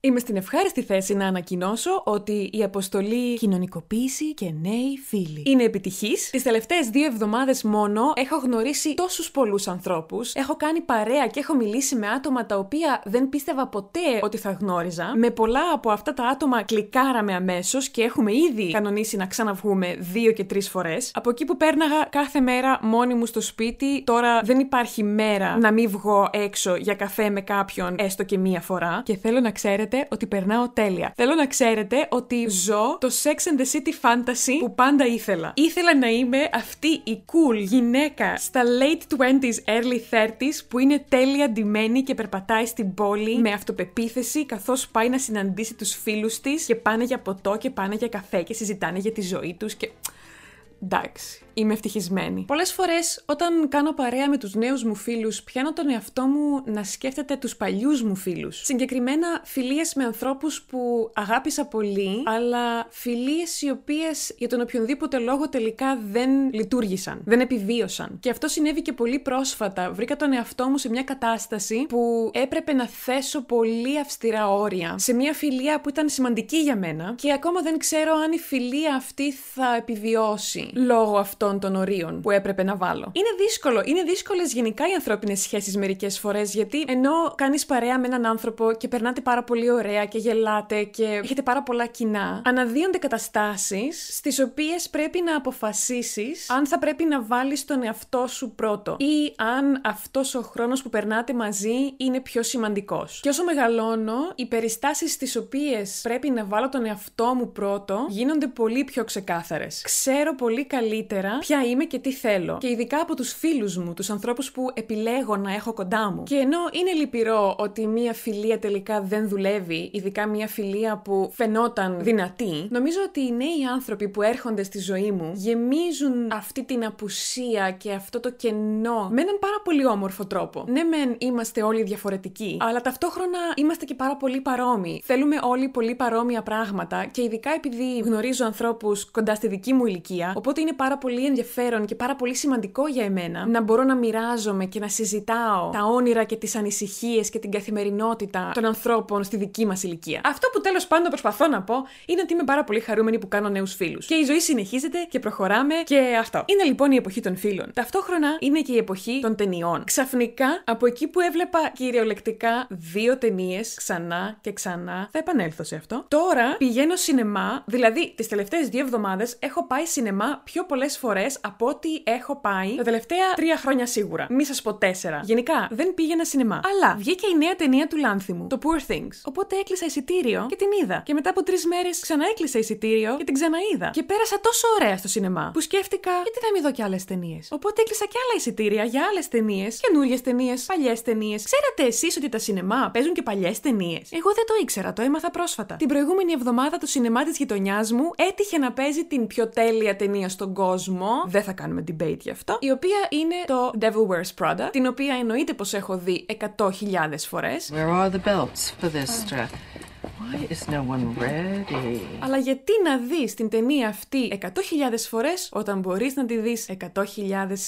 Είμαι στην ευχάριστη θέση να ανακοινώσω ότι η αποστολή Κοινωνικοποίηση και Νέοι Φίλοι είναι επιτυχής. Τις τελευταίες δύο εβδομάδες μόνο έχω γνωρίσει τόσους πολλούς ανθρώπους. Έχω κάνει παρέα και έχω μιλήσει με άτομα τα οποία δεν πίστευα ποτέ ότι θα γνώριζα. Με πολλά από αυτά τα άτομα κλικάραμε αμέσως και έχουμε ήδη κανονίσει να ξαναβγούμε δύο και τρεις φορές. Από εκεί που πέρναγα κάθε μέρα μόνη μου στο σπίτι, τώρα δεν υπάρχει μέρα να μην βγω έξω για καφέ με κάποιον έστω και μία φορά. Και θέλω να ξέρετε ότι περνάω τέλεια. Θέλω να ξέρετε ότι ζω το Sex and the City fantasy που πάντα ήθελα. Ήθελα να είμαι αυτή η cool γυναίκα στα late 20s, early 30s που είναι τέλεια ντυμένη και περπατάει στην πόλη με αυτοπεποίθηση καθώς πάει να συναντήσει τους φίλους της και πάνε για ποτό και πάνε για καφέ και συζητάνε για τη ζωή τους και. Εντάξει είμαι ευτυχισμένη. Πολλές φορές, όταν κάνω παρέα με τους νέους μου φίλους, πιάνω τον εαυτό μου να σκέφτεται τους παλιούς μου φίλους. Συγκεκριμένα, φιλίες με ανθρώπους που αγάπησα πολύ, αλλά φιλίες οι οποίες για τον οποιονδήποτε λόγο τελικά δεν λειτουργήσαν, δεν επιβίωσαν. Και αυτό συνέβη και πολύ πρόσφατα. Βρήκα τον εαυτό μου σε μια κατάσταση που έπρεπε να θέσω πολύ αυστηρά όρια σε μια φιλία που ήταν σημαντική για μένα και ακόμα δεν ξέρω αν η φιλία αυτή θα επιβιώσει λόγω αυτών των ορίων που έπρεπε να βάλω. Είναι δύσκολο. Είναι δύσκολες γενικά οι ανθρώπινες σχέσεις μερικές φορές γιατί ενώ κάνεις παρέα με έναν άνθρωπο και περνάτε πάρα πολύ ωραία και γελάτε και έχετε πάρα πολλά κοινά, αναδύονται καταστάσεις στις οποίες πρέπει να αποφασίσεις αν θα πρέπει να βάλεις τον εαυτό σου πρώτο ή αν αυτός ο χρόνος που περνάτε μαζί είναι πιο σημαντικός. Και όσο μεγαλώνω, οι περιστάσεις στις οποίες πρέπει να βάλω τον εαυτό μου πρώτο γίνονται πολύ πιο ξεκάθαρες. Ξέρω πολύ καλύτερα ποια είμαι και τι θέλω. Και ειδικά από τους φίλους μου, τους ανθρώπους που επιλέγω να έχω κοντά μου. Και ενώ είναι λυπηρό ότι μία φιλία τελικά δεν δουλεύει, ειδικά μία φιλία που φαινόταν δυνατή, νομίζω ότι οι νέοι άνθρωποι που έρχονται στη ζωή μου γεμίζουν αυτή την απουσία και αυτό το κενό με έναν πάρα πολύ όμορφο τρόπο. Ναι, μεν είμαστε όλοι διαφορετικοί, αλλά ταυτόχρονα είμαστε και πάρα πολύ παρόμοιοι. Θέλουμε όλοι πολύ παρόμοια πράγματα και ειδικά επειδή γνωρίζω ανθρώπους κοντά στη δική μου ηλικία, οπότε είναι πάρα πολύ ενδιαφέρον και πάρα πολύ σημαντικό για εμένα να μπορώ να μοιράζομαι και να συζητάω τα όνειρα και τις ανησυχίες και την καθημερινότητα των ανθρώπων στη δική μας ηλικία. Αυτό που τέλος πάντων προσπαθώ να πω είναι ότι είμαι πάρα πολύ χαρούμενη που κάνω νέους φίλους. Και η ζωή συνεχίζεται και προχωράμε και αυτό. Είναι λοιπόν η εποχή των φίλων. Ταυτόχρονα είναι και η εποχή των ταινιών. Ξαφνικά από εκεί που έβλεπα κυριολεκτικά δύο ταινίες ξανά και ξανά, θα επανέλθω σε αυτό. Τώρα πηγαίνω σινεμά, δηλαδή τις τελευταίες δύο εβδομάδες έχω πάει σινεμά πιο πολλές φορές φορέ από ό,τι έχω πάει τα τελευταία τρία χρόνια σίγουρα. Μη σας πω τέσσερα. Γενικά δεν πήγαινα σινεμά. Αλλά βγήκε η νέα ταινία του Λάνθιμου, το Poor Things. Οπότε έκλεισα εισιτήριο και την είδα. Και μετά από τρεις μέρες ξανά έκλεισα εισιτήριο και την ξαναείδα. Και πέρασα τόσο ωραία στο σινεμά που σκέφτηκα γιατί να μην δω κι άλλες ταινίες. Οπότε έκλεισα κι άλλα εισιτήρια για άλλες ταινίες, καινούριες ταινίες, παλιές ταινίες. Ξέρατε εσείς ότι τα σινεμά παίζουν και παλιές ταινίες; Εγώ δεν το ήξερα, το έμαθα πρόσφατα. Την προηγούμενη εβδομάδα το σινεμά της γειτονιάς μου έτυχε να παίζει την πιο τέλεια ταινία στον κόσμο δεν θα κάνουμε debate γι' αυτό, η οποία είναι το Devil Wears Prada, την οποία εννοείται πως έχω δει 100.000 φορές. Where are the belts for this uh, Why is no one ready? Αλλά γιατί να δεις την ταινία αυτή 100.000 φορές όταν μπορείς να τη δεις 100.000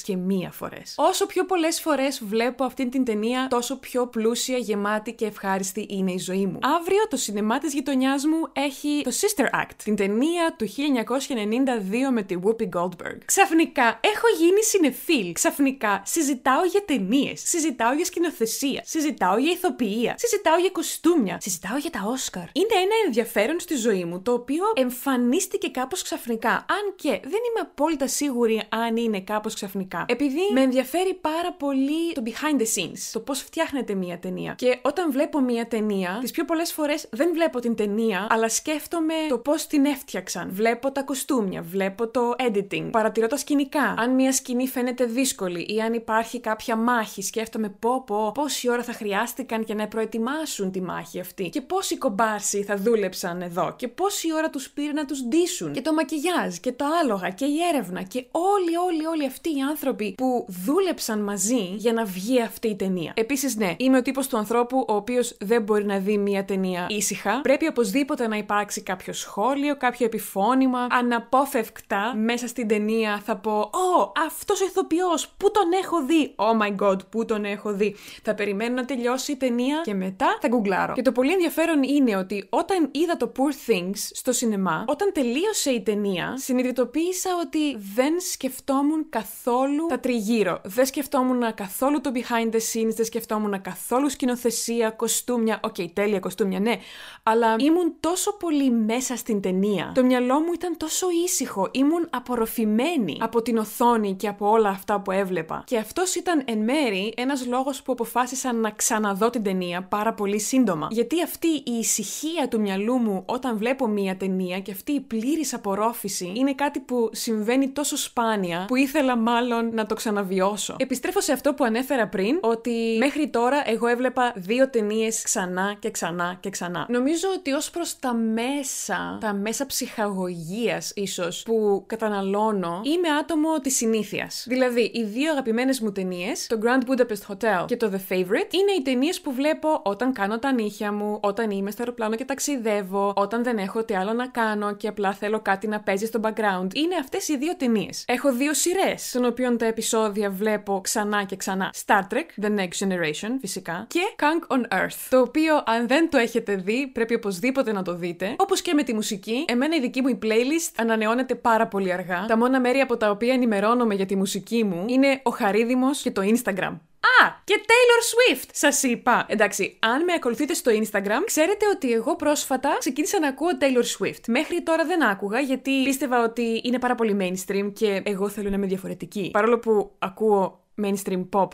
και μία φορές; Όσο πιο πολλές φορές βλέπω αυτή την ταινία, τόσο πιο πλούσια, γεμάτη και ευχάριστη είναι η ζωή μου. Αύριο το σινεμά της γειτονιάς μου έχει το Sister Act, την ταινία του 1992 με τη Whoopi Goldberg. Ξαφνικά έχω γίνει συνεφίλ. Ξαφνικά συζητάω για ταινίες, συζητάω για σκηνοθεσία, συζητάω για ηθοποιία, συζητάω για κοστούμια, συζητάω για τα Όσκαρ. Είναι ένα ενδιαφέρον στη ζωή μου το οποίο εμφανίστηκε κάπως ξαφνικά. Αν και δεν είμαι απόλυτα σίγουρη αν είναι κάπως ξαφνικά. Επειδή με ενδιαφέρει πάρα πολύ το behind the scenes, το πώς φτιάχνεται μία ταινία. Και όταν βλέπω μία ταινία, τις πιο πολλές φορές δεν βλέπω την ταινία, αλλά σκέφτομαι το πώς την έφτιαξαν. Βλέπω τα κοστούμια, βλέπω το editing, παρατηρώ τα σκηνικά. Αν μία σκηνή φαίνεται δύσκολη ή αν υπάρχει κάποια μάχη, σκέφτομαι πω πω πόση ώρα θα χρειάστηκαν για να προετοιμάσουν τη μάχη αυτή και πόσοι κομπάρσοι θα δούλεψαν εδώ και πόση ώρα τους πήρε να τους ντύσουν και το μακιγιάζ και το άλογα και η έρευνα και όλοι όλοι όλοι αυτοί οι άνθρωποι που δούλεψαν μαζί για να βγει αυτή η ταινία. Επίσης, ναι, είμαι ο τύπος του ανθρώπου ο οποίος δεν μπορεί να δει μία ταινία ήσυχα. Πρέπει οπωσδήποτε να υπάρξει κάποιο σχόλιο, κάποιο επιφώνημα. Αναπόφευκτα μέσα στην ταινία θα πω Ω, αυτός ο ηθοποιός, πού τον έχω δει; Oh my god, πού τον έχω δει; Θα περιμένω να τελειώσει η ταινία και μετά θα γκουγκλάρω. Και το πολύ ενδιαφέρον είναι ότι όταν είδα το Poor Things στο σινεμά, όταν τελείωσε η ταινία, συνειδητοποίησα ότι δεν σκεφτόμουν καθόλου τα τριγύρω. Δεν σκεφτόμουν καθόλου το behind the scenes, δεν σκεφτόμουν καθόλου σκηνοθεσία, κοστούμια. OK, okay, τέλεια κοστούμια, ναι. Αλλά ήμουν τόσο πολύ μέσα στην ταινία. Το μυαλό μου ήταν τόσο ήσυχο. Ήμουν απορροφημένη από την οθόνη και από όλα αυτά που έβλεπα. Και αυτός ήταν εν μέρει ένας λόγος που αποφάσισα να ξαναδώ την ταινία πάρα πολύ σύντομα. Γιατί αυτή η ησυχία του μυαλού μου όταν βλέπω μία ταινία και αυτή η πλήρης απορρόφηση είναι κάτι που συμβαίνει τόσο σπάνια που ήθελα μάλλον να το ξαναβιώσω. Επιστρέφω σε αυτό που ανέφερα πριν, ότι μέχρι τώρα εγώ έβλεπα δύο ταινίες ξανά και ξανά και ξανά. Νομίζω ότι ως προς τα μέσα, τα μέσα ψυχαγωγίας ίσως που καταναλώνω, είμαι άτομο της συνήθειας. Δηλαδή, οι δύο αγαπημένες μου ταινίες, το Grand Budapest Hotel και το The Favorite, είναι οι ταινίες που βλέπω όταν κάνω τα νύχια μου, όταν είμαι στο αεροπλάνο και ταξιδεύω, όταν δεν έχω τι άλλο να κάνω και απλά θέλω κάτι να παίζει στο background. Είναι αυτές οι δύο ταινίες. Έχω δύο σειρές, των οποίων τα επεισόδια βλέπω ξανά και ξανά. Star Trek, The Next Generation, φυσικά, και Kang on Earth, το οποίο αν δεν το έχετε δει, πρέπει οπωσδήποτε να το δείτε. Όπως και με τη μουσική, εμένα η δική μου η playlist ανανεώνεται πάρα πολύ αργά. Τα μόνα μέρη από τα οποία ενημερώνομαι για τη μουσική μου είναι ο Χαρίδημος και το Instagram. Α, και Taylor Swift, σας είπα. Εντάξει, αν με ακολουθείτε στο Instagram, ξέρετε ότι εγώ πρόσφατα ξεκίνησα να ακούω Taylor Swift. Μέχρι τώρα δεν άκουγα γιατί πίστευα ότι είναι πάρα πολύ mainstream και εγώ θέλω να είμαι διαφορετική. Παρόλο που ακούω mainstream pop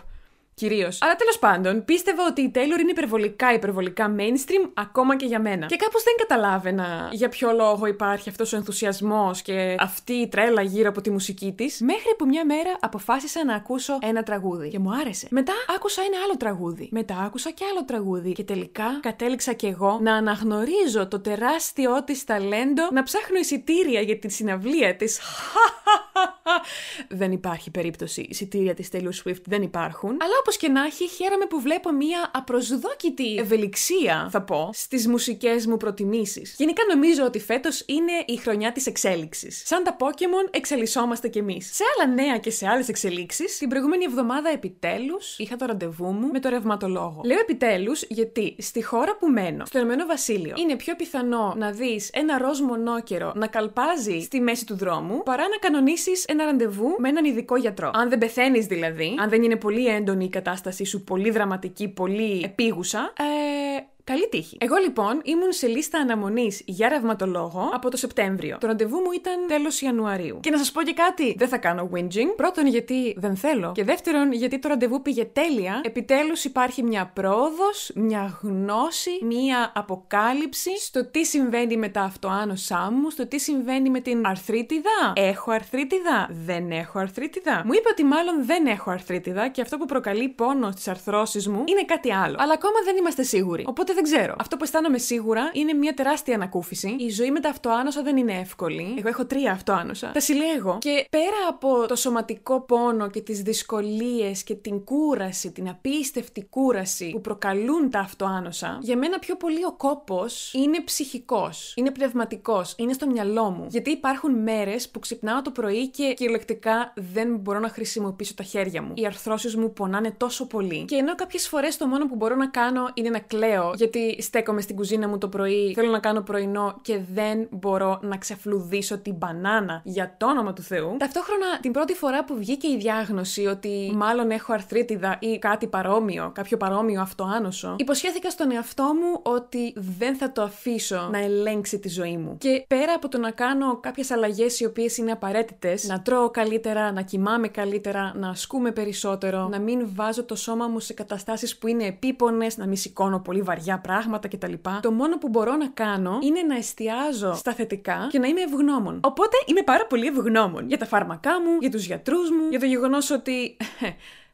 Κυρίως. Αλλά τέλος πάντων, πίστευα ότι η Taylor είναι υπερβολικά, υπερβολικά mainstream ακόμα και για μένα. Και κάπως δεν καταλάβαινα για ποιο λόγο υπάρχει αυτός ο ενθουσιασμός και αυτή η τρέλα γύρω από τη μουσική της, μέχρι που μια μέρα αποφάσισα να ακούσω ένα τραγούδι. Και μου άρεσε. Μετά άκουσα ένα άλλο τραγούδι. Μετά άκουσα και άλλο τραγούδι. Και τελικά κατέληξα κι εγώ να αναγνωρίζω το τεράστιό της ταλέντο, να ψάχνω εισιτήρια για τη συναυλία της. δεν υπάρχει περίπτωση. Εισιτήρια της Taylor Swift δεν υπάρχουν. Αλλά όπως και να έχει, χαίρομαι που βλέπω μία απροσδόκητη ευελιξία, θα πω, στις μουσικές μου προτιμήσεις. Γενικά νομίζω ότι φέτος είναι η χρονιά της εξέλιξης. Σαν τα Pokémon, εξελισσόμαστε κι εμείς. Σε άλλα νέα και σε άλλες εξελίξεις, την προηγούμενη εβδομάδα επιτέλους είχα το ραντεβού μου με το ρευματολόγο. Λέω επιτέλους γιατί στη χώρα που μένω, στο Ηνωμένο Βασίλειο, είναι πιο πιθανό να δεις ένα ροζ μονόκερο να καλπάζει στη μέση του δρόμου παρά να κανονίσεις ένα ραντεβού με έναν ειδικό γιατρό. Αν δεν πεθαίνεις δηλαδή, αν δεν είναι πολύ έντονη η κατάστασή σου, πολύ δραματική, πολύ επίγουσα, ε, Καλή τύχη. Εγώ λοιπόν ήμουν σε λίστα αναμονής για ρευματολόγο από το Σεπτέμβριο. Το ραντεβού μου ήταν τέλος Ιανουαρίου. Και να σας πω και κάτι, δεν θα κάνω whinging. Πρώτον, γιατί δεν θέλω. Και δεύτερον, γιατί το ραντεβού πήγε τέλεια. Επιτέλους υπάρχει μια πρόοδος, μια γνώση, μια αποκάλυψη στο τι συμβαίνει με τα αυτοάνωσά μου, στο τι συμβαίνει με την αρθρίτιδα. Έχω αρθρίτιδα, δεν έχω αρθρίτιδα. Μου είπε ότι μάλλον δεν έχω αρθρίτιδα και αυτό που προκαλεί πόνο στις αρθρώσεις μου είναι κάτι άλλο. Αλλά ακόμα δεν είμαστε σίγουροι. Οπότε δεν ξέρω. Αυτό που αισθάνομαι σίγουρα είναι μια τεράστια ανακούφιση. Η ζωή με τα αυτοάνωσα δεν είναι εύκολη. Εγώ έχω τρία αυτοάνωσα. Τα συλλέγω. Και πέρα από το σωματικό πόνο και τις δυσκολίες και την κούραση, την απίστευτη κούραση που προκαλούν τα αυτοάνωσα, για μένα πιο πολύ ο κόπος είναι ψυχικός. Είναι πνευματικός. Είναι στο μυαλό μου. Γιατί υπάρχουν μέρες που ξυπνάω το πρωί και κυριολεκτικά δεν μπορώ να χρησιμοποιήσω τα χέρια μου. Οι αρθρώσεις μου πονάνε τόσο πολύ. Και ενώ κάποιες φορές το μόνο που μπορώ να κάνω είναι να κλαίω γιατί στέκομαι στην κουζίνα μου το πρωί, θέλω να κάνω πρωινό και δεν μπορώ να ξεφλουδίσω την μπανάνα για το όνομα του Θεού. Ταυτόχρονα, την πρώτη φορά που βγήκε η διάγνωση ότι μάλλον έχω αρθρίτιδα ή κάτι παρόμοιο, κάποιο παρόμοιο αυτοάνωσο, υποσχέθηκα στον εαυτό μου ότι δεν θα το αφήσω να ελέγξει τη ζωή μου. Και πέρα από το να κάνω κάποιες αλλαγές οι οποίες είναι απαραίτητες, να τρώω καλύτερα, να κοιμάμαι καλύτερα, να ασκούμε περισσότερο, να μην βάζω το σώμα μου σε καταστάσεις που είναι επίπονες, να μην σηκώνω πολύ βαριά πράγματα κτλ. Το μόνο που μπορώ να κάνω είναι να εστιάζω στα θετικά και να είμαι ευγνώμων. Οπότε είμαι πάρα πολύ ευγνώμων για τα φάρμακά μου, για τους γιατρούς μου, για το γεγονός ότι.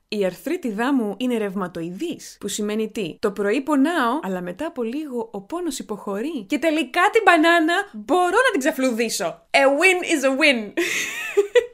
Η αρθρίτιδά μου είναι ρευματοειδής. Που σημαίνει τι; Το πρωί πονάω, αλλά μετά από λίγο ο πόνος υποχωρεί. Και τελικά την μπανάνα μπορώ να την ξαφλουδίσω. A win is a win.